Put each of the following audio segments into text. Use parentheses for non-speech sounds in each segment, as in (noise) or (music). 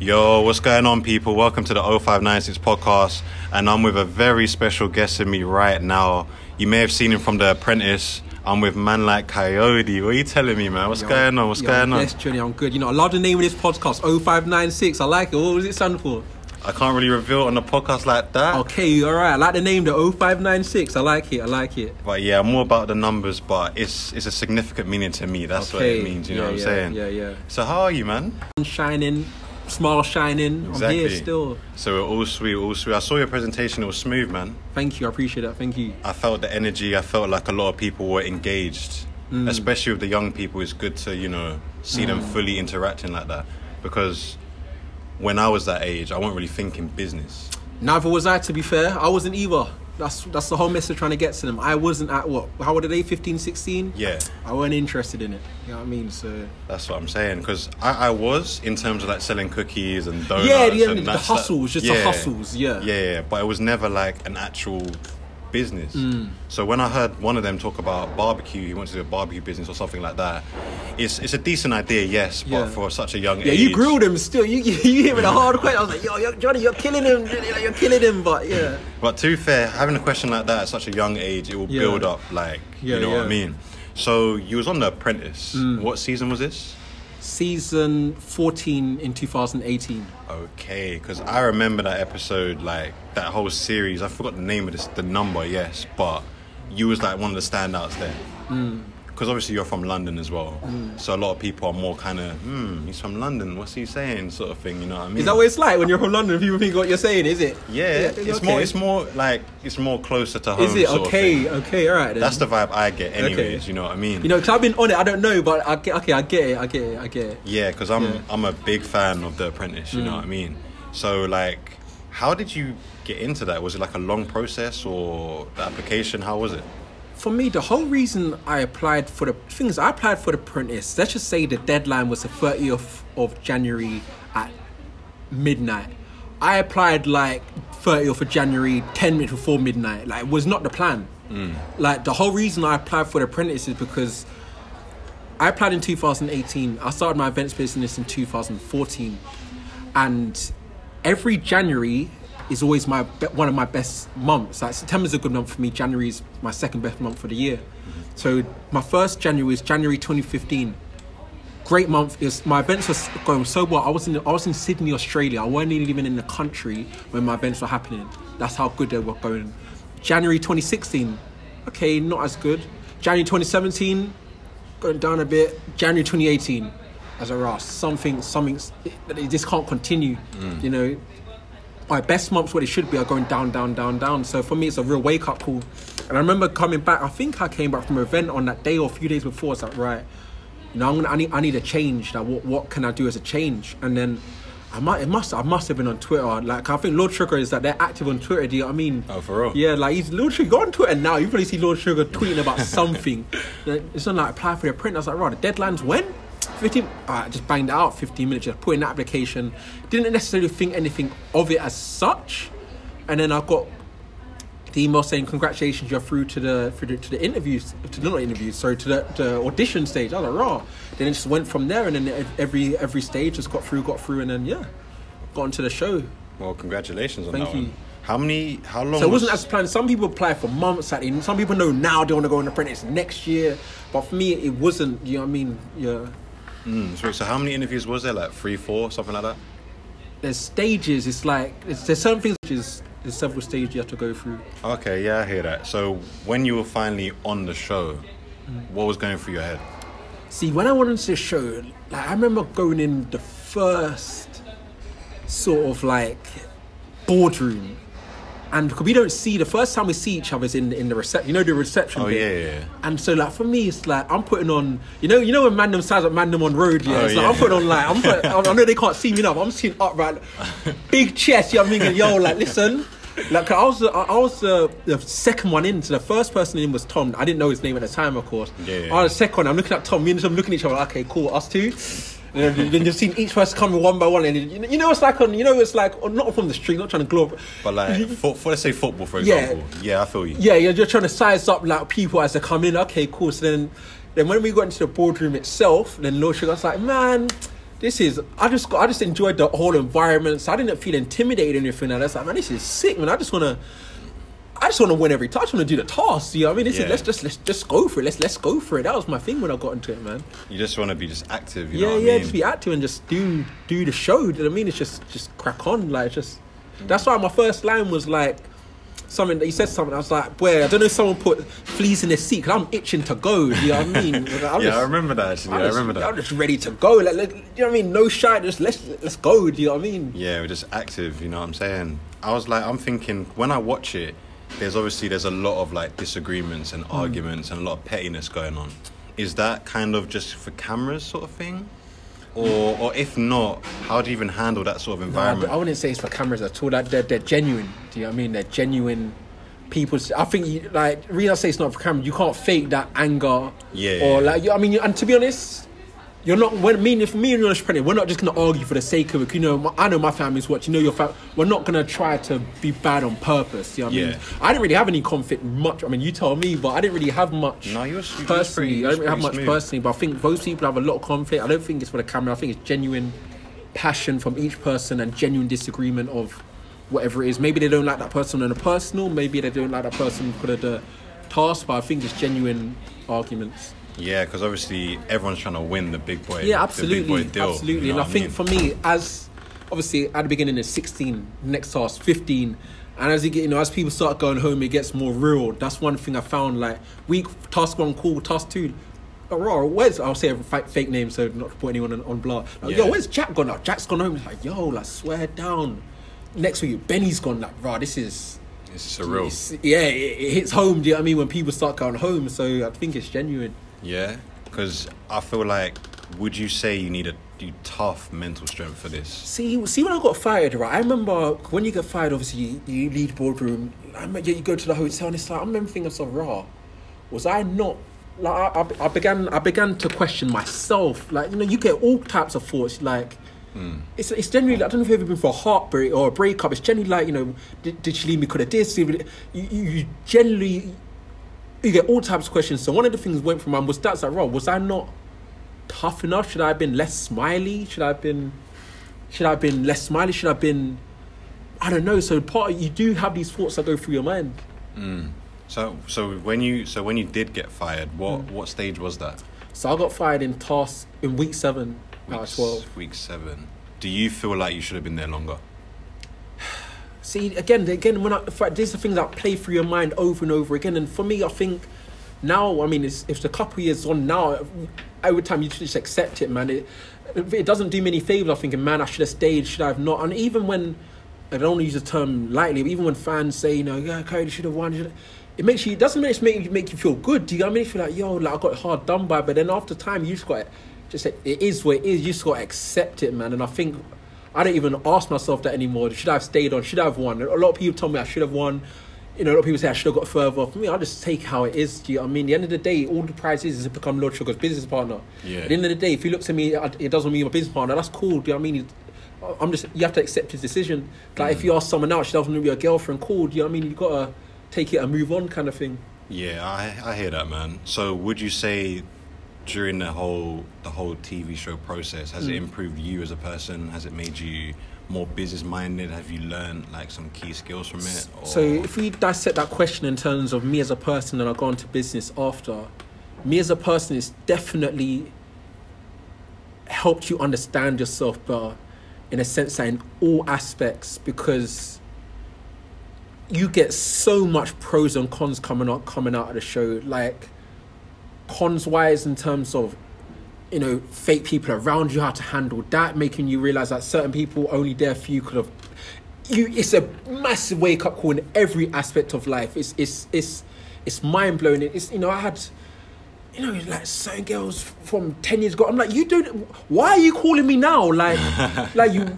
Yo, what's going on, people? Welcome to the 0596 podcast, and I'm with a very special guest in me right now. You may have seen him from The Apprentice. I'm with man like Kayode. What are you telling me, man? What's Yo, going on? What's yo, going on? Yes, Johnny, I'm good. You know, I love the name of this podcast, 0596. I like it. What was it stand for? I can't really reveal on a podcast like that. Okay, all right. I like the name, the 0596. I like it. I like it. But yeah, more about the numbers, but it's it's a significant meaning to me. That's what it means. You know Yeah, what I'm saying? yeah, yeah. So how are you, man? Sun shining, smile shining. I'm here still. So we're all sweet, all sweet. I saw your presentation. It was smooth, man. Thank you. I appreciate that. Thank you. I felt the energy. I felt like a lot of people were engaged, Mm. especially with the young people. It's good to you know see them fully interacting like that because when I was that age, I wasn't really thinking business. Neither was I, to be fair. I wasn't either. That's that's the whole message trying to get to them. I wasn't at what? How old are they? 15, 16? Yeah, I wasn't interested in it. You know what I mean? So that's what I'm saying. Because I, I was in terms of like selling cookies and donuts. yeah, the, and the that's hustles, just the hustles. Yeah. Yeah, yeah, but it was never like an actual business. Mm. So when I heard one of them talk about barbecue, he wanted to do a barbecue business or something like that. It's it's a decent idea, yes, but Yeah. for such a young Yeah, age, you grilled him still. You you, (laughs) you hit me the hard question. I was like, yo, yo, Johnny, you're killing him. You're killing him. But yeah, But to be fair, having a question like that at such a young age, it will Yeah. build up. Like you know what I mean. So you was on The Apprentice. Mm. What season was this? Season 14 in 2018. Okay, because I remember that episode, like that whole series. I forgot the name of this, the number, yes, but you was like one of the standouts there. Mm. Because obviously you're from London as well, so a lot of people are more kind of, hmm, he's from London. What's he saying, sort of thing. You know what I mean? Is that what it's like when you're from London? People think what you're saying, is it? Yeah, it's okay. more. It's more like it's more closer to home. Is it sort of okay? Okay, all right. Then. That's the vibe I get, anyways. You know what I mean? You know, because I've been on it. I don't know, but I get. Okay, I get it. I get it. I get it. Yeah, because I'm Yeah. I'm a big fan of The Apprentice. You know Mm. what I mean? So like, how did you get into that? Was it like a long process or the application? How was it? For me, the whole reason I applied for the things I applied for the apprentice. Let's just say the deadline was the 30th of January at midnight. I applied like 30th of January, 10 minutes before midnight. Like, it was not the plan. Mm. Like, the whole reason I applied for the apprentice is because I applied in 2018. I started my events business in 2014, and every January is always my one of my best months. Like September's a good month for me. January is my second best month for the year. So my first January was January 2015. Great month. Is my events were going so well. I was in I was in Sydney, Australia. I wasn't even in the country when my events were happening. That's how good they were going. January 2016, okay, not as good. January 2017, going down a bit. January 2018, as a rush, something, something, just can't continue. Mm. You know, my best months what it should be are going down, down, down, down. So for me, it's a real wake up call. And I remember coming back. I think I came back from an event on that day or a few days before. It's like right, you know, I'm gonna, I need, I need a change. Like, what, what can I do as a change? And then. I might, it must, I must have been on Twitter. Like, I think Lord Sugar is that they're active on Twitter. Do you know what I mean? Oh, for real? Yeah, like he's Lord Sugar. On Twitter now. You probably see Lord Sugar tweeting about (laughs) something. It's not like apply for the print. I was like, right, the deadline's when? 15. I just banged it out. 15 minutes. Just put in the application. Didn't necessarily think anything of it as such. And then I got the email saying congratulations, you're through to the through the, to the interviews, to the, not interviews, sorry, to the, the audition stage. I was like, raw. Then it just went from there, and then every every stage just got through, got through, and then yeah, got into the show. Well, congratulations on Thank that you. one. How many? How long? So it was- wasn't as planned. Some people apply for months at. Some people know now they want to go on apprentice next year. But for me, it wasn't. You know what I mean? Yeah. Mm, so, so how many interviews was there? Like three, four, something like that. There's stages. It's like it's, there's certain things which is there's several stages you have to go through. Okay, yeah, I hear that. So when you were finally on the show, Mm. what was going through your head? See, when I went into the show, like I remember going in the first sort of like boardroom, and 'cause we don't see the first time we see each other is in in the reception. You know the reception. Oh bit. yeah, yeah. And so like for me, it's like I'm putting on, you know, you know when Mandem size up Mandem on road, yeah. Oh, it's like yeah. I'm putting on like I'm putting, I know they can't see me now, but I'm seeing upright, big chest. You know what I mean? And yo, like listen, like I was, I was the, the second one in. So the first person in was Tom. I didn't know his name at the time, of course. Yeah, yeah. I was the second one. I'm looking at Tom. Me and Tom looking at each other. Like, okay, cool, us two. And then, then you've seen each person coming one by one, and you know, you know it's like on, you know, it's like not from the street, not trying to glow. But like, for, for let's say football, for example. Yeah, I feel you. Yeah, you're just trying to size up like people as they come in. Okay, cool. So then, then when we got into the boardroom itself, then Lord Sugar was like, man, this is I just got, I just enjoyed the whole environment. So I didn't feel intimidated or anything like that. Like, man, this is sick, man. I just wanna I just wanna win every touch. I wanna do the task. You know what I mean? This Yeah. is, let's just let's just go for it. Let's let's go for it. That was my thing when I got into it, man. You just want to be just active. You yeah, know what yeah, I mean? just be active and just do do the show. Do you know what I mean? It's just just crack on. Like it's just that's why my first line was like something that he said something. I was like, boy, I don't know if someone put fleas in the seat because I'm itching to go. You know what I mean? (laughs) I'm yeah, just- I remember that actually. I'm I remember that. I'm just ready to go. Like, let- you know what I mean? No shy. Just let's let's go. Do you know what I mean? Yeah, we're just active. You know what I'm saying? I was like, I'm thinking when I watch it, there's obviously there's a lot of like disagreements and hmm. arguments and a lot of pettiness going on. Is that kind of just for cameras sort of thing, or or if not, how do you even handle that sort of No, I, environment? I wouldn't say it's for cameras at all. Like they're, they're genuine. Do you know what I mean? They're genuine people. I think you, like the reason I say it's not for camera. You can't fake that anger. Yeah, Or like you- I mean, and to be honest. You're not when me if me and you're Prenny, we're not just gonna argue for the sake of it. You know, my, I know my family's watch. You know your fam. We're not gonna try to be bad on purpose. You know what I Yeah. mean? I didn't really have any conflict much. I mean, you tell me, but I didn't really have much. No, you was- you was personally. pretty- I didn't really have much smooth. personally, but I think most people have a lot of conflict. I don't think it's for the camera. I think it's genuine passion from each person and genuine disagreement of whatever it is. Maybe they don't like that person on a personal. Maybe they don't like that person because of the task. But I think it's genuine arguments. Yeah, because obviously everyone's trying to win the big boy. Yeah, the big boy absolutely, deal, absolutely. you know and I what think mean? for me, as obviously at the beginning it's 16, next task 15, and as you get, you know, as people start going home, it gets more real. That's one thing I found. Like week task one, cool. Task two. Uh, oh, raw, where's I'll say a fa- fake name so not to put anyone on, on blur. Like, Yeah. Yo, where's Jack gone? Now Jack's gone home. It's like, yo, like swear down. Next week, Benny's gone. Like, raw, this is it's surreal. it's- yeah, it, it hits home. Do you know what I mean? When people start going home, so I think it's genuine. Yeah, because I feel like, would you say you need a you tough mental strength for this? See, see when I got fired, right? I remember when you get fired, obviously you, you leave boardroom. I you go to the hotel and it's like I remember thinking so raw. Was I not like I, I, I began I began to question myself. Like you know, you get all types of thoughts. Like hmm. it's it's generally like, I don't know if you've ever been for a heartbreak or a breakup. It's generally like you know, did, did she leave me? Could this? You, you, you generally you get all types of questions. So one of the things went from my was that's like raw. Was I not tough enough? Should I have been less smiley? Should I have been should I have been less smiley? Should I have been I don't know. So part of, you do have these thoughts that go through your mind. So, so when you so when you did get fired, what Hmm. what stage was that? So I got fired in task in week seven out of twelve. Week seven. Do you feel like you should have been there longer? See again, again when I if these are things that play through your mind over and over again. And for me, I think now, I mean, it's, it's a couple years on now. Every time you just accept it, man. It it doesn't do me any favors. I think, man, I should have stayed. Should I have not? And even when I don't use the term lightly, but even when fans say, you know, yeah, Cody should have won. should- It makes you. It doesn't make make make you feel good. Do you know what I mean? You feel like, yo, like I got hard done by. But then after time, you just got just it is what it is. You just got to accept it, man. And I think I don't even ask myself that anymore. Should I have stayed on? Should I have won? A lot of people tell me I should have won. You know, a lot of people say I should have got further. For me, I just take how it is. Do you know I mean? At the end of the day, all the prize is is to become Lord Sugar's business partner. Yeah. At the end of the day, if he looks at me, it doesn't mean my business partner. That's cool. Do you know what I mean? I'm just you have to accept his decision. Like if mm. you ask someone else, she doesn't want to be your girlfriend. Cool. Do you know what I mean? You gotta take it and move on, kind of thing. Yeah, I I hear that, man. So, would you say during the whole the whole TV show process has it Mm. improved you as a person? Has it made you more business minded? Have you learned like some key skills from it? Or... So if we dissect that question in terms of me as a person and I go into business after, me as a person is definitely helped you understand yourself better in a sense that in all aspects because you get so much pros and cons coming out coming out of the show. Like cons wise in terms of you know, fake people around you, how to handle that, making you realize that certain people only there for you could have. You, it's a massive wake up call in every aspect of life. It's it's it's it's mind blowing. It's you know I had, you know, like certain girls from ten years ago. I'm like, you don't. Why are you calling me now? Like, (laughs) like you,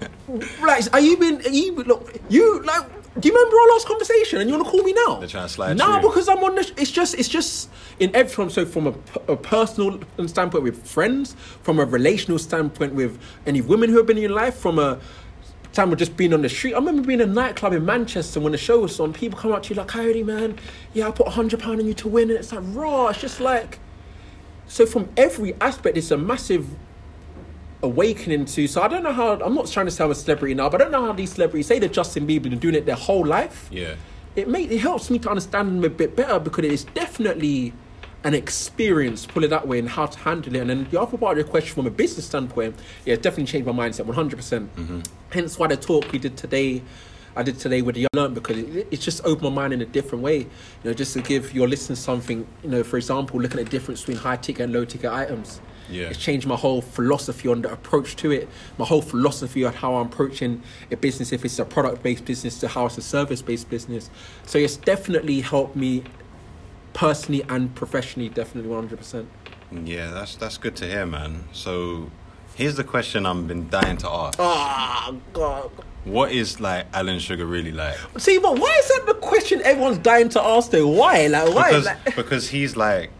like are you been? Are you look you like? Do you remember our last conversation? And you want to call me now? They're trying to slide Nah, through. because I'm on the. It's just it's just in every from so from a personal standpoint with friends, from a relational standpoint with any women who have been in your life, from a time of just being on the street. I remember being in a nightclub in Manchester when the show was on. People come up to you like, "Kayode man, yeah, I put a hundred pound on you to win," and it's like raw. It's just like so from every aspect, it's a massive awakening to. So I don't know how. I'm not trying to I'm a celebrity now, but I don't know how these celebrities say that Justin Bieber been doing it their whole life. Yeah. It make it helps me to understand them a bit better because it's definitely an experience, put it that way, and how to handle it. And then the other part of the question from a business standpoint, yeah, it definitely changed my mindset 100%. percent mm-hmm. Hence why the talk we did today, I did today with the learn because it, it just opened my mind in a different way. You know, just to give your listeners something, you know, for example, looking at the difference between high ticket and low ticket items. Yeah. It's changed my whole philosophy on the approach to it, my whole philosophy on how I'm approaching a business, if it's a product based business, to how it's a service based business. So it's definitely helped me personally and professionally, definitely 100%. Yeah, that's that's good to hear, man. So, here's the question I've been dying to ask: Oh, God. What is like Alan Sugar really like? See, but why is that the question everyone's dying to ask though? Why? Like, why? Because Like, because he's like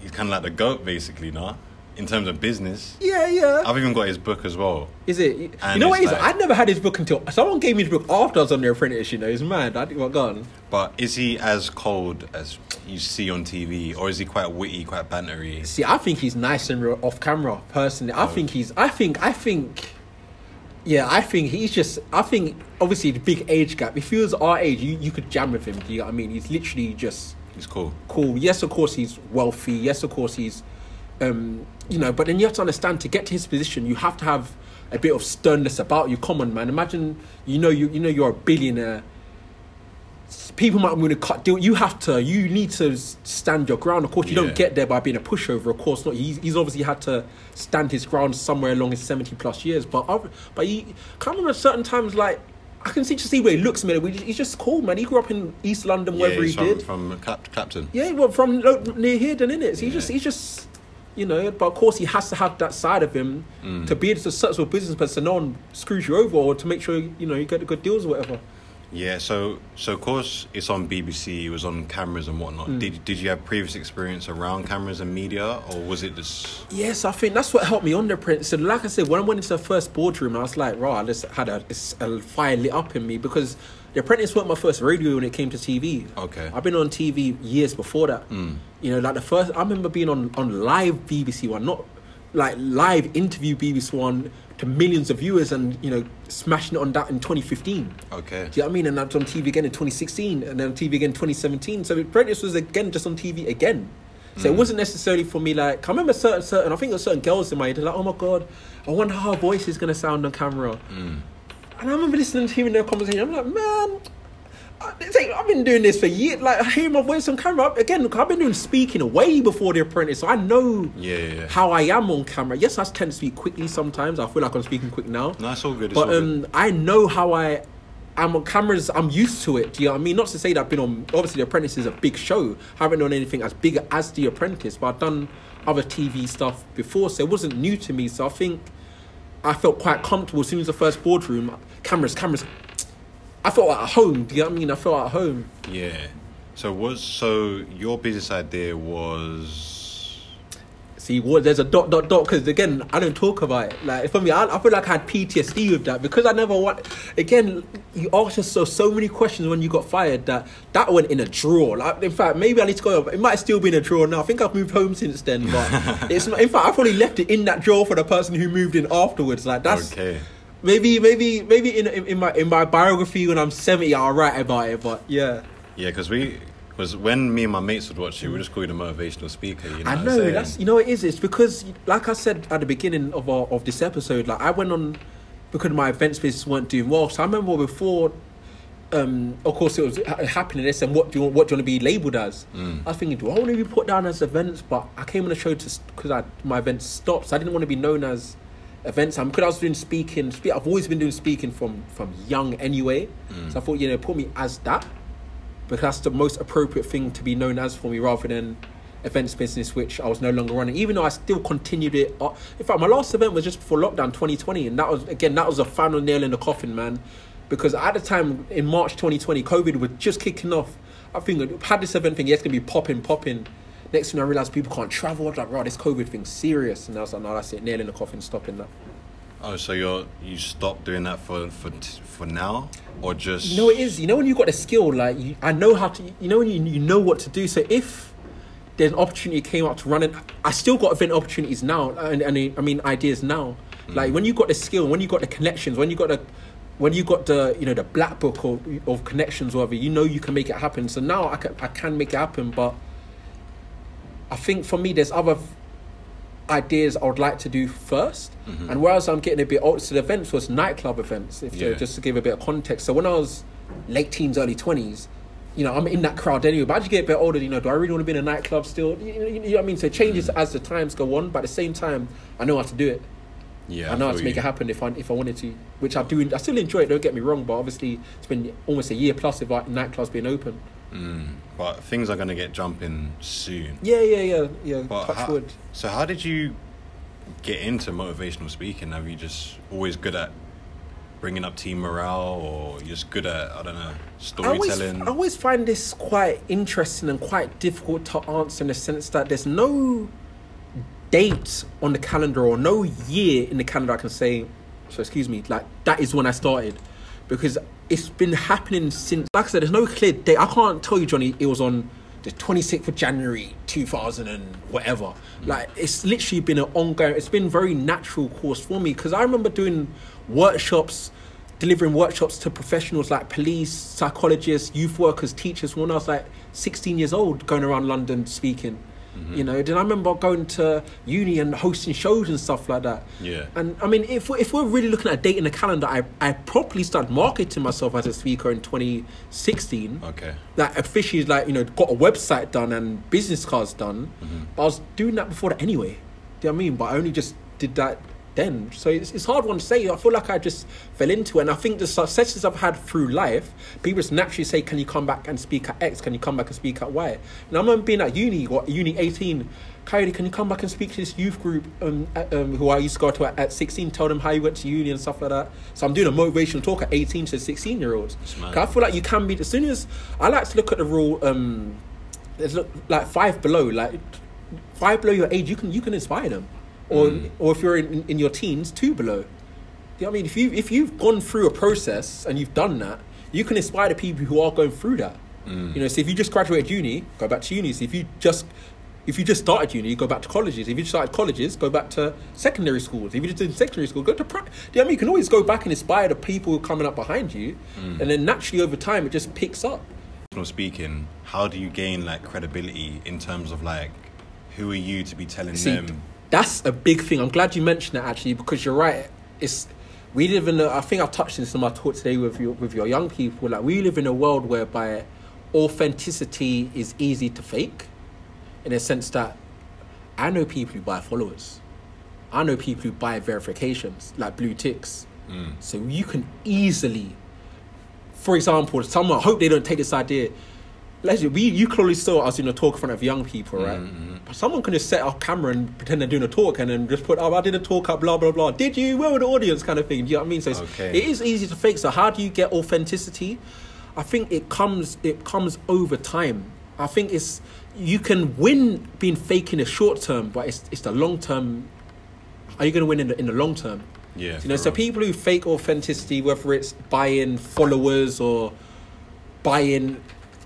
he's kind of like the goat, basically, nah. In terms of business, yeah, yeah. I've even got his book as well. Is it? You know what is? like- I'd never had his book until someone gave me his book after I was on the apprentice. You know, it's mad. I what gone? But is he as cold as you see on TV, or is he quite witty, quite bantery? See, I think he's nice and real off camera. Personally, I oh. think he's. I think. I think. Yeah, I think he's just. I think obviously the big age gap. If he was our age, you, you could jam with him. Do you know what I mean? He's literally just He's cool. cool. Yes, of course he's wealthy. Yes, of course he's, um, you know. But then you have to understand to get to his position, you have to have a bit of sternness about you. Come on, man. Imagine you know you you know you're a billionaire. People might want to cut deal. You have to. You need to stand your ground. Of course, you Yeah. don't get there by being a pushover. Of course not. He's, he's obviously had to stand his ground somewhere along his seventy plus years. But oth- but he can't remember certain times like. I can see just see where he looks, man. He's just cool, man. He grew up in East London, Yeah, wherever he's he from, did. from Clap- Clapton. Yeah, well, from near here, then in it. So Yeah. just, he's just, you know. But of course, he has to have that side of him Mm. to be a successful business person. No one screws you over, or to make sure you know you get the good deals or whatever. Yeah, so so of course it's on BBC. It was on cameras and whatnot. Mm. Did did you have previous experience around cameras and media, or was it just Yes, I think that's what helped me on the print. So, like I said, when I went into the first boardroom, I was like, "Right, I just had a, a fire lit up in me because The Apprentice wasn't my first radio when it came to TV. Okay. I've been on TV years before that. Mm. You know, like the first, I remember being on, on live BBC One, not like live interview BBC One to millions of viewers and, you know, smashing it on that in 2015. okay? Do you know what I mean? And that's on TV again in 2016 and then on TV again in 2017. So Apprentice was again just on TV again. So Mm. it wasn't necessarily for me like I remember certain certain I think there were certain girls in my head like, oh my god, I wonder how her voice is gonna sound on camera. Mm. And I remember listening to hearing their conversation. I'm like, man, I, like, I've been doing this for years. Like hearing my voice on camera again. Look, I've been doing speaking way before The Apprentice, so I know Yeah, yeah, yeah. how I am on camera. Yes, I tend to speak quickly sometimes. I feel like I'm speaking quick now. No, it's all good. It's But all um, good. I know how I am on cameras. I'm used to it. Do you know what I mean? Not to say that I've been on. Obviously, The Apprentice is a big show. I haven't done anything as big as The Apprentice, but I've done other TV stuff before, so it wasn't new to me. So I think I felt quite comfortable as soon as the first boardroom cameras, cameras. I felt at home. Do you know what I mean? I felt at home. Yeah. So was so your business idea was See, what there's a dot dot dot because again, I don't talk about it. Like for me, I, I feel like I had PTSD with that because I never want. Again, you asked us so so many questions when you got fired that that went in a drawer. Like in fact, maybe I need to go. It might still be in a drawer now. I think I've moved home since then, but (laughs) it's not. In fact, I probably left it in that drawer for the person who moved in afterwards. Like that's okay? maybe maybe maybe in, in in my in my biography when I'm seventy, I'll write about it. But yeah. Yeah, because we was when me and my mates would watch you, we just call you the motivational speaker. You know, I know that's you know it is. It's because like I said at the beginning of our, of this episode, like I went on because my events business weren't doing well. So I remember before, um, of course, it was ha- happening. This and what do you what do you want to be labelled as? Mm. I was thinking, do I want to be put down as events? But I came on the show to because my events stopped. So I didn't want to be known as events. I'm because I was doing speaking. Spe- I've always been doing speaking from from young anyway. Mm. So I thought you know put me as that because that's the most appropriate thing to be known as for me rather than events business which I was no longer running. Even though I still continued it uh, in fact my last event was just before lockdown 2020 and that was again that was a final nail in the coffin man. Because at the time in March 2020 COVID was just kicking off. I think I had this event thing yeah, it's gonna be popping popping. Next thing I realized people can't travel. I was like right this COVID thing's serious. And I was like no that's it nail in the coffin stopping that Oh, so you're you stopped doing that for for for now, or just You know it is. You know when you got the skill, like you, I know how to. You know when you, you know what to do. So if there's an opportunity came up to run it, I still got event opportunities now, and, and I mean ideas now. Mm. Like when you got the skill, when you got the connections, when you got the when you got the you know the black book of, of connections, whatever, you know you can make it happen. So now I can I can make it happen, but I think for me there's other ideas I would like to do 1st And whereas I'm getting a bit old, so the events was nightclub events, if uh, Yeah. just to give a bit of context. So when I was late teens, early twenties, you know, I'm in that crowd anyway. But as you get a bit older, you know, do I really want to be in a nightclub still? You know, you know what I mean? So it changes as the times go on, but at the same time, I know how to do it. Yeah, I know how to make it happen if I if I wanted to, which I do. I still enjoy it. Don't get me wrong, but obviously it's been almost a year plus of like nightclubs being open. But things are gonna get jumping soon. Yeah, yeah, yeah, yeah. But touch how- wood. So how did you get into motivational speaking? Have you just always good at bringing up team morale, or you're just good at I don't know I always, storytelling? I always find this quite interesting and quite difficult to answer in the sense that there's no date on the calendar or no year in the calendar I can say, so excuse me, like that is when I started. Because it's been happening since, like I said, there's no clear date. I can't tell you, Johnny, it was on the 26th of January 2000 and whatever. Like, it's literally been an ongoing, it's been very natural course for me. Because I remember doing workshops delivering workshops to professionals like police, psychologists, youth workers, teachers when I was like 16 years old, going around London speaking. Mm-hmm. You know, then I remember going to uni and hosting shows and stuff like that. Yeah. And I mean, if we're, if we're really looking at a date in the calendar, I, I properly started marketing myself as a speaker in 2016 Okay. that officially like you know got a website done and business cards done. Mm-hmm. But I was doing that before that anyway. Do you know what I mean? But I only just did that then. So it's, it's hard one to say. I feel like I just fell into it, and I think the successes I've had through life, people just naturally say, "Can you come back and speak at X? Can you come back and speak at Y?" And I remember being at uni, what uni eighteen. Kayode, can you come back and speak to this youth group um, at, um, who I used to go to at, at 16, tell them how you went to uni and stuff like that. So I'm doing a motivational talk at 18 to 16 year olds. I feel like you can be, as soon as, I like to look at the rule, um, there's look, like five below, like five below your age, you can you can inspire them, or mm. or if you're in, in your teens, two below. Do you know what I mean? If you if you've gone through a process and you've done that, you can inspire the people who are going through that. Mm. You know, so if you just graduated uni, go back to uni. So if you just if you just started uni, go back to colleges. If you just started colleges, go back to secondary schools. If you just did secondary school, go to. Do you know I mean? You can always go back and inspire the people who are coming up behind you, mm. and then naturally over time it just picks up. Speaking, how do you gain like credibility in terms of like who are you to be telling See, them? That's a big thing. I'm glad you mentioned it actually because you're right. It's we live in. A, I think I've touched this in my talk today with your with your young people. Like we live in a world whereby authenticity is easy to fake, in a sense that I know people who buy followers. I know people who buy verifications like blue ticks. Mm. So you can easily, for example, someone. I hope they don't take this idea. Let's we you clearly saw us in a talk in front of young people, right? Mm, mm, mm. But someone can just set up camera and pretend they're doing a talk and then just put, oh, I did a talk up, blah blah blah. Did you? Where were the audience? Kind of thing. Do you know what I mean? So Okay. it is easy to fake. So how do you get authenticity? I think it comes it comes over time. I think it's you can win being fake in the short term, but it's it's the long term. Are you going to win in the in the long term? Yeah, You know, so real. people who fake authenticity, whether it's buying followers or buying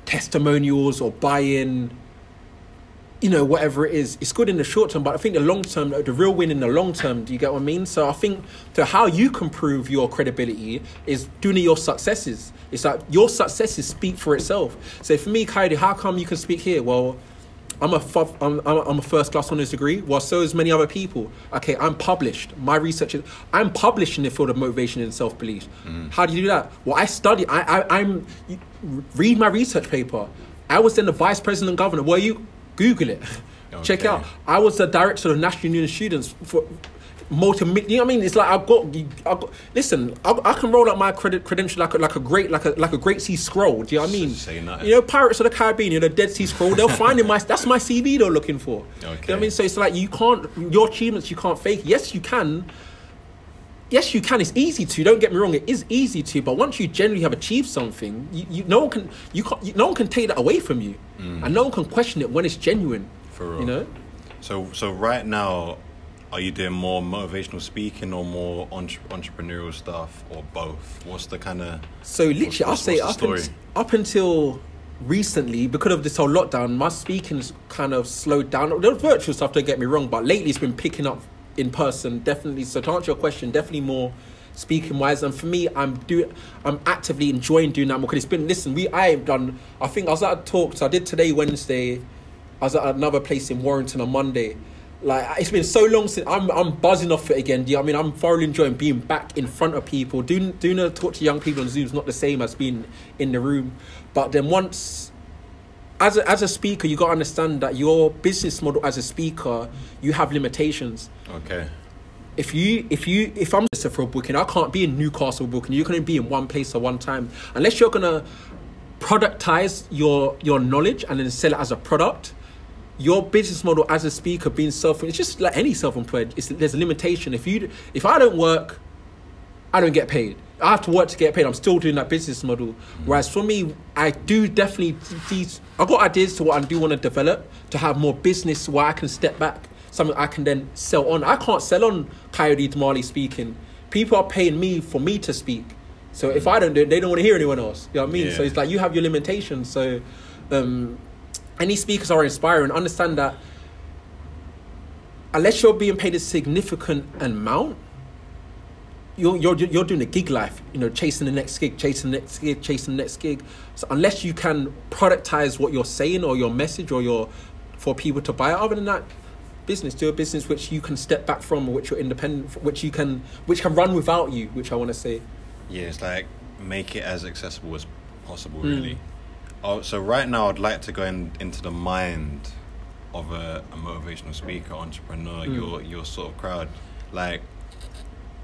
testimonials or buy-in you know, whatever it is, it's good in the short term. But I think the long term, the real win in the long term. Do you get what I mean? So I think to how you can prove your credibility is doing your successes. It's like your successes speak for itself. So for me, Kayode, how come you can speak here? Well. I'm a, fu- I'm, I'm, a, first class honours degree, while so is many other people. Okay, I'm published. My research is, I'm published in the field of motivation and self belief. Mm. How do you do that? Well, I study, I, I, I'm, read my research paper. I was then the vice president and governor. Well, you Google it. (laughs) Check it out. I was the director of National Union of Students for multi. You know what I mean? It's like I've got. I've got listen, I, I can roll up my credit credential like a, like a great like a like a great sea scroll. Do you know what I mean? Say nothing. You know, Pirates of the Caribbean, you know, Dead Sea Scroll. They'll (laughs) find in my that's my CV they're looking for. Okay. You know what I mean? So it's like you can't your achievements you can't fake. Yes, you can. Yes, you can. It's easy to. Don't get me wrong. It is easy to. But once you generally have achieved something, you, you no one can you can't you, no one can take that away from you, and no one can question it when it's genuine. Mm. For real. You know. So so right now, are you doing more motivational speaking or more entre- entrepreneurial stuff or both? What's the kind of So literally, I'll what's- say what's up, un- up until recently, because of this whole lockdown, my speaking's kind of slowed down. The virtual stuff, don't get me wrong, but lately it's been picking up in person, definitely. So to answer your question, definitely more speaking wise. And for me, I'm do I'm actively enjoying doing that more because it's been listen. We I've done. I think I was at a talk. So I did today Wednesday. I was at another place in Warrington on Monday. Like it's been so long since I'm I'm buzzing off it again. Do you know I mean? I'm thoroughly enjoying being back in front of people. Doing doing a talk to young people on Zoom is not the same as being in the room. But then once as a, as a speaker, you got to understand that your business model as a speaker, you have limitations. Okay. If you if you if I'm just for a booking, I can't be in Newcastle booking. You can be in one place at one time, unless you're gonna productize your your knowledge and then sell it as a product. Your business model as a speaker, being self, employed, it's just like any self-employed. It's, there's a limitation. If you if I don't work, I don't get paid. I have to work to get paid. I'm still doing that business model. Whereas for me, I do definitely these. I got ideas to what I do want to develop to have more business where I can step back, something I can then sell on. I can't sell on Kayode Damali speaking. People are paying me for me to speak. So if I don't do it, they don't want to hear anyone else. You know what I mean? So it's like you have your limitations. So um, any speakers are inspiring. Understand that unless you're being paid a significant amount, you're, you're, you're doing a gig life, you know, chasing the next gig, chasing the next gig, chasing the next gig. So unless you can productize what you're saying or your message or your for people to buy other than that, business, do a business which you can step back from, which you're independent, which you can, which can run without you, which I want to say. Yeah, it's like make it as accessible as possible, Mm. really. Oh, so right now, I'd like to go in, into the mind of a, a motivational speaker, entrepreneur, Mm. your your sort of crowd. Like,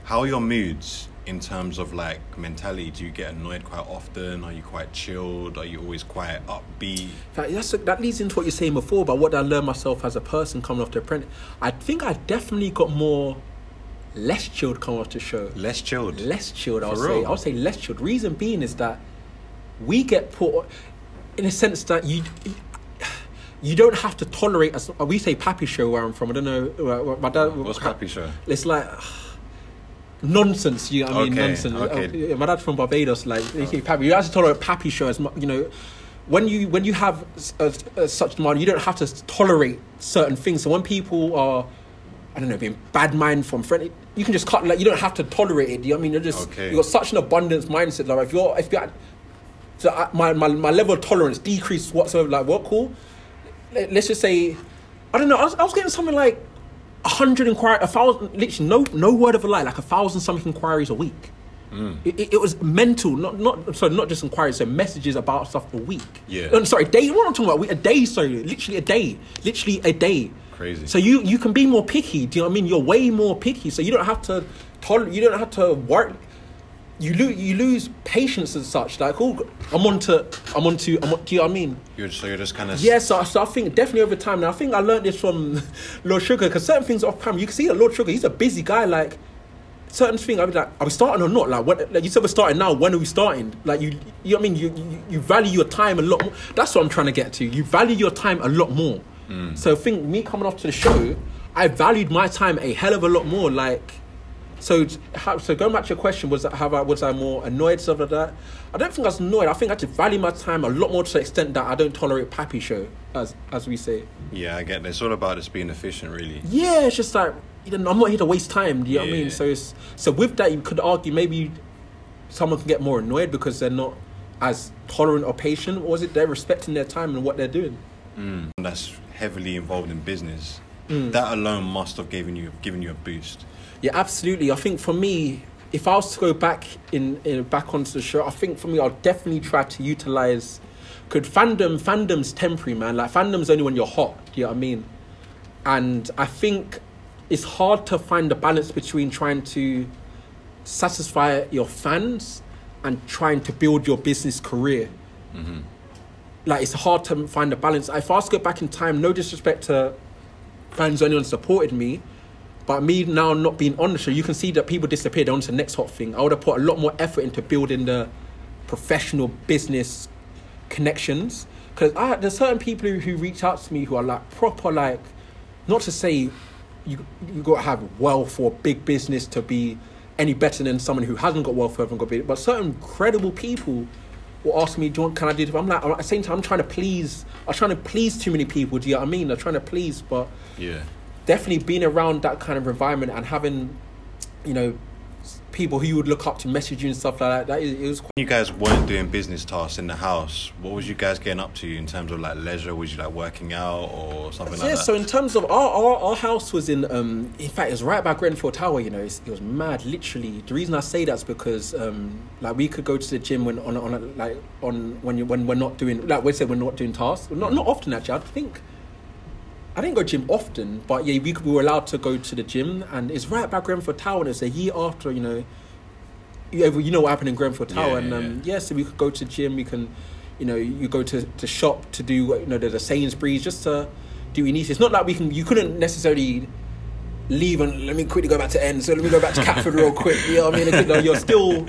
how are your moods in terms of like mentality? Do you get annoyed quite often? Are you quite chilled? Are you always quite upbeat? That, that's, that leads into what you're saying before about what I learned myself as a person coming off the apprentice. I think I definitely got more less chilled coming off the show. Less chilled. less chilled. I would For say. I would say less chilled. Reason being is that we get put in a sense that you you don't have to tolerate. As we say, pappy show where I'm from. I don't know. uh, My dad. What's Pappy Show? It's like nonsense. You know what I mean? Okay, Nonsense. okay. Uh, my dad's from Barbados. Like they say pappy. You have to tolerate pappy show as mu- you know. When you when you have uh, uh, such demand, you don't have to tolerate certain things. So when people are, I don't know, being bad mind from friend, you can just cut. Like you don't have to tolerate it. You know what I mean? You're just Okay. you got such an abundance mindset. Like if you're if you're, so I, my, my my level of tolerance decreased whatsoever. Like what cool? Let- Let's just say, I don't know. I was, I was getting something like a hundred inquiries, a thousand, literally no no word of a lie, like a thousand something inquiries a week. Mm. It, it, was mental, not not sorry, not just inquiries, so messages about stuff a week. Yeah. Um, sorry, day. What I'm talking about? A day, sorry, literally a day, literally a day. Crazy. So you you can be more picky. Do you know what I mean? You're way more picky. So you don't have to tolerate. You don't have to work. You lose you lose patience and such. Like, oh, I'm on to I'm on to I'm on, do you know what I mean? You're so you're just kind of Yeah, so, so I think definitely over time. Now I think I learned this from (laughs) Lord Sugar because certain things off camera, you can see that Lord Sugar, he's a busy guy. Like certain things, I'll be like, are we starting or not? Like, what, like you said, we're starting now. When are we starting? Like you, you know what I mean? You, you you value your time a lot more. That's what I'm trying to get to. You value your time a lot more. Hmm. So I think me coming off to the show, I valued my time a hell of a lot more. Like. So, how, so going back to your question, was that have I was I more annoyed stuff like that? I don't think I was annoyed. I think I just value my time a lot more to the extent that I don't tolerate pappy show, as as we say. yeah. I get. It. It's all about just being efficient, really. Yeah, it's just like you know, I'm not here to waste time. Do you know what I mean? So it's so with that, you could argue maybe someone can get more annoyed because they're not as tolerant or patient. Or was it they're respecting their time and what they're doing? That's heavily involved in business. Mm. That alone must have given you given you a boost. Yeah, absolutely. I think for me, if I was to go back in, in back onto the show, I think for me, I'll definitely try to utilize. Could fandom fandom's temporary, man. Like fandom's only when you're hot. Do you know what I mean? And I think it's hard to find the balance between trying to satisfy your fans and trying to build your business career. Mm-hmm. Like it's hard to find a balance. If I was to go back in time, no disrespect to fans or anyone supported me, but me now not being on the show, you can see that people disappeared onto the next hot thing. I would have put a lot more effort into building the professional business connections because there's certain people who, who reach out to me who are like proper like, not to say you you got to have wealth or big business to be any better than someone who hasn't got wealth or haven't got big, but certain credible people will ask me, do you want, can I do this? I'm like, at the same time, I'm trying to please, I'm trying to please too many people. Do you know what I mean? I'm trying to please, but Yeah. Definitely being around that kind of environment and having, you know, people who you would look up to message you and stuff like that. That is, it was. Quite, you guys weren't doing business tasks in the house, what was you guys getting up to in terms of like leisure? Was you like working out or something like that? yeah. So in terms of our, our our house was in um in fact it was right by Grenfell Tower. You know, it's, it was mad. Literally, the reason I say that's because um like we could go to the gym when on on like on when you when we're not doing like we said we're not doing tasks. Not not often actually. I think. I didn't go to gym often, but yeah, we, we were allowed to go to the gym, and it's right by Grenfell Tower. And it's a year after, you know, you, you know what happened in Grenfell Tower, Yeah, and yeah, um, yeah, so we could go to gym. We can, you know, you go to to shop to do, you know, there's a Sainsbury's just to do what you need. It's not like we can. You couldn't necessarily leave and let me quickly go back to end. So let me go back to Catford real quick. You know what I mean? Know, you're still,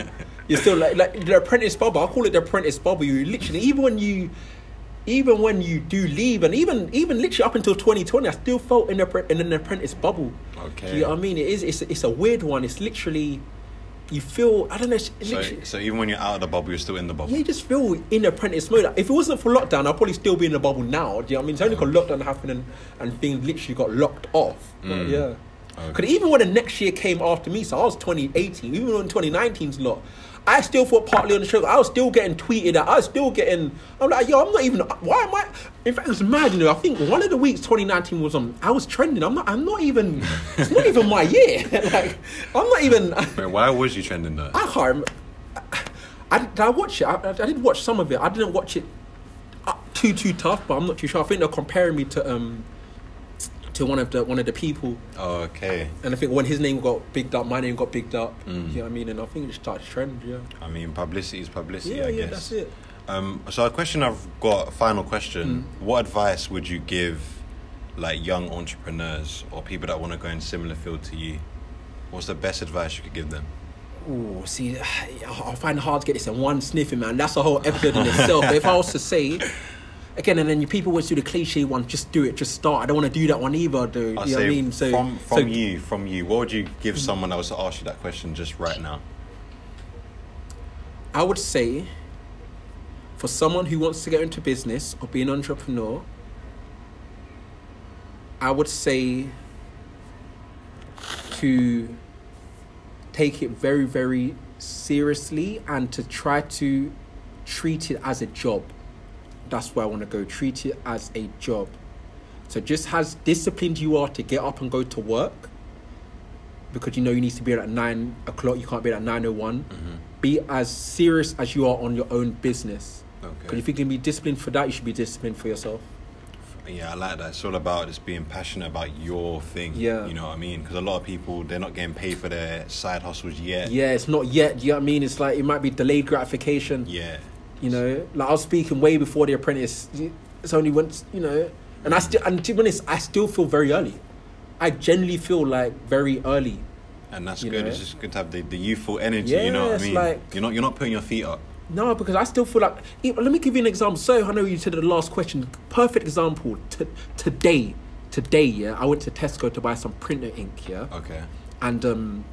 you're still like like the apprentice bubble. I call it the apprentice bubble. You literally even when you. Even when you do leave, and even even literally up until 2020, I still felt in, a, in an apprentice bubble. Okay. Do you know what I mean? It is. It's, it's a weird one. It's literally, you feel. I don't know. It's so, so even when you're out of the bubble, you're still in the bubble. yeah, you just feel in apprentice mode. If it wasn't for lockdown, I'd probably still be in the bubble now. Do you know what I mean? It's only because lockdown happened and, and things literally got locked off. Mm. yeah. Okay. Because even when the next year came after me, so I was 2018, even when 2019's lot, I still thought partly on the show, I was still getting tweeted at, I was still getting, I'm like, yo, I'm not even, why am I, in fact, it's mad, you know, I think one of the weeks 2019 was on, I was trending, I'm not, I'm not even, it's not even my year. (laughs) like, I'm not even, Wait, why was you trending though? I can't remember. I, did I watch it? I, I did watch some of it. I didn't watch it too too tough, but I'm not too sure. I think they're comparing me to um to one of the one of the people, Oh, okay. and I think when his name got bigged up, my name got bigged up. Mm. You know what I mean? And I think it just started trend. Yeah. I mean, publicity is publicity. Yeah, I yeah, guess. that's it. Um, so a question I've got, a final question. Mm. What advice would you give, like young entrepreneurs or people that want to go in similar field to you? What's the best advice you could give them? Oh, see, (sighs) I find it hard to get this in one sniffing, man. That's a whole episode in itself. But if I was to say, again, and then you people always do the cliche one, just do it, just start. I don't want to do that one either, dude. I you know what I mean? So from from so- you, from you, what would you give someone else to ask you that question just right now? I would say for someone who wants to get into business or be an entrepreneur, I would say to take it very, very seriously and to try to treat it as a job. That's where I want to go. Treat it as a job. So just as disciplined you are to get up and go to work, because you know you need to be at nine o'clock, you can't be at nine o one. Mm-hmm. Be as serious as you are on your own business. Because Okay. if you can be disciplined for that, you should be disciplined for yourself. Yeah, I like that. It's all about just being passionate about your thing. Yeah. You know what I mean? Because a lot of people, they're not getting paid for their side hustles yet. Yeah, it's not yet. You know what I mean? It's like it might be delayed gratification. Yeah. You know, like I was speaking way before the apprentice. It's only once, you know, and I still, and to be honest, I still feel very early. I generally feel like very early. And that's good. know? It's just good to have the, the youthful energy. you know what I mean? like- you're not you're not putting your feet up. No, because I still feel like. Let me give you an example. So I know you said the last question. Perfect example. T- today, today, yeah, I went to Tesco to buy some printer ink. Yeah, Okay. and um,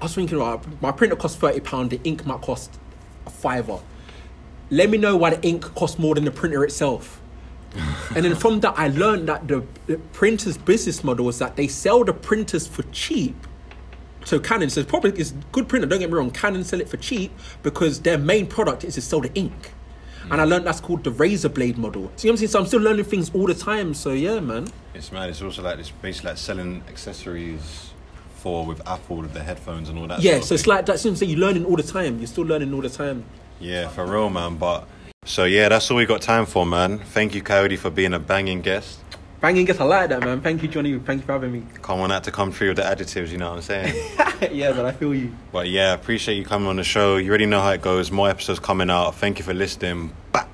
I was thinking, right, my printer costs thirty pound. The ink might cost a fiver. Let me know why the ink costs more than the printer itself. and then from that, I learned that the, the printer's business model is that they sell the printers for cheap. So Canon says probably it's good printer. Don't get me wrong. Canon sell it for cheap because their main product is to sell the ink. And I learned that's called the razor blade model. See what I'm saying? So I'm still learning things all the time. So yeah, man. It's mad. It's also like it's basically like selling accessories for with Apple with the headphones and all that. Yeah, so it's like that. See what I'm saying? You're learning all the time. You're still learning all the time. Yeah, for real, man. But so yeah, that's all we got time for, man. Thank you, Kayode, for being a banging guest. Banging guest, I like that, man. Thank you, Johnny. Thank you for having me. Come on out to come through with the adjectives, you know what I'm saying? (laughs) yeah, but I feel you. but yeah, appreciate you coming on the show. You already know how it goes. More episodes coming out. Thank you for listening. Bye.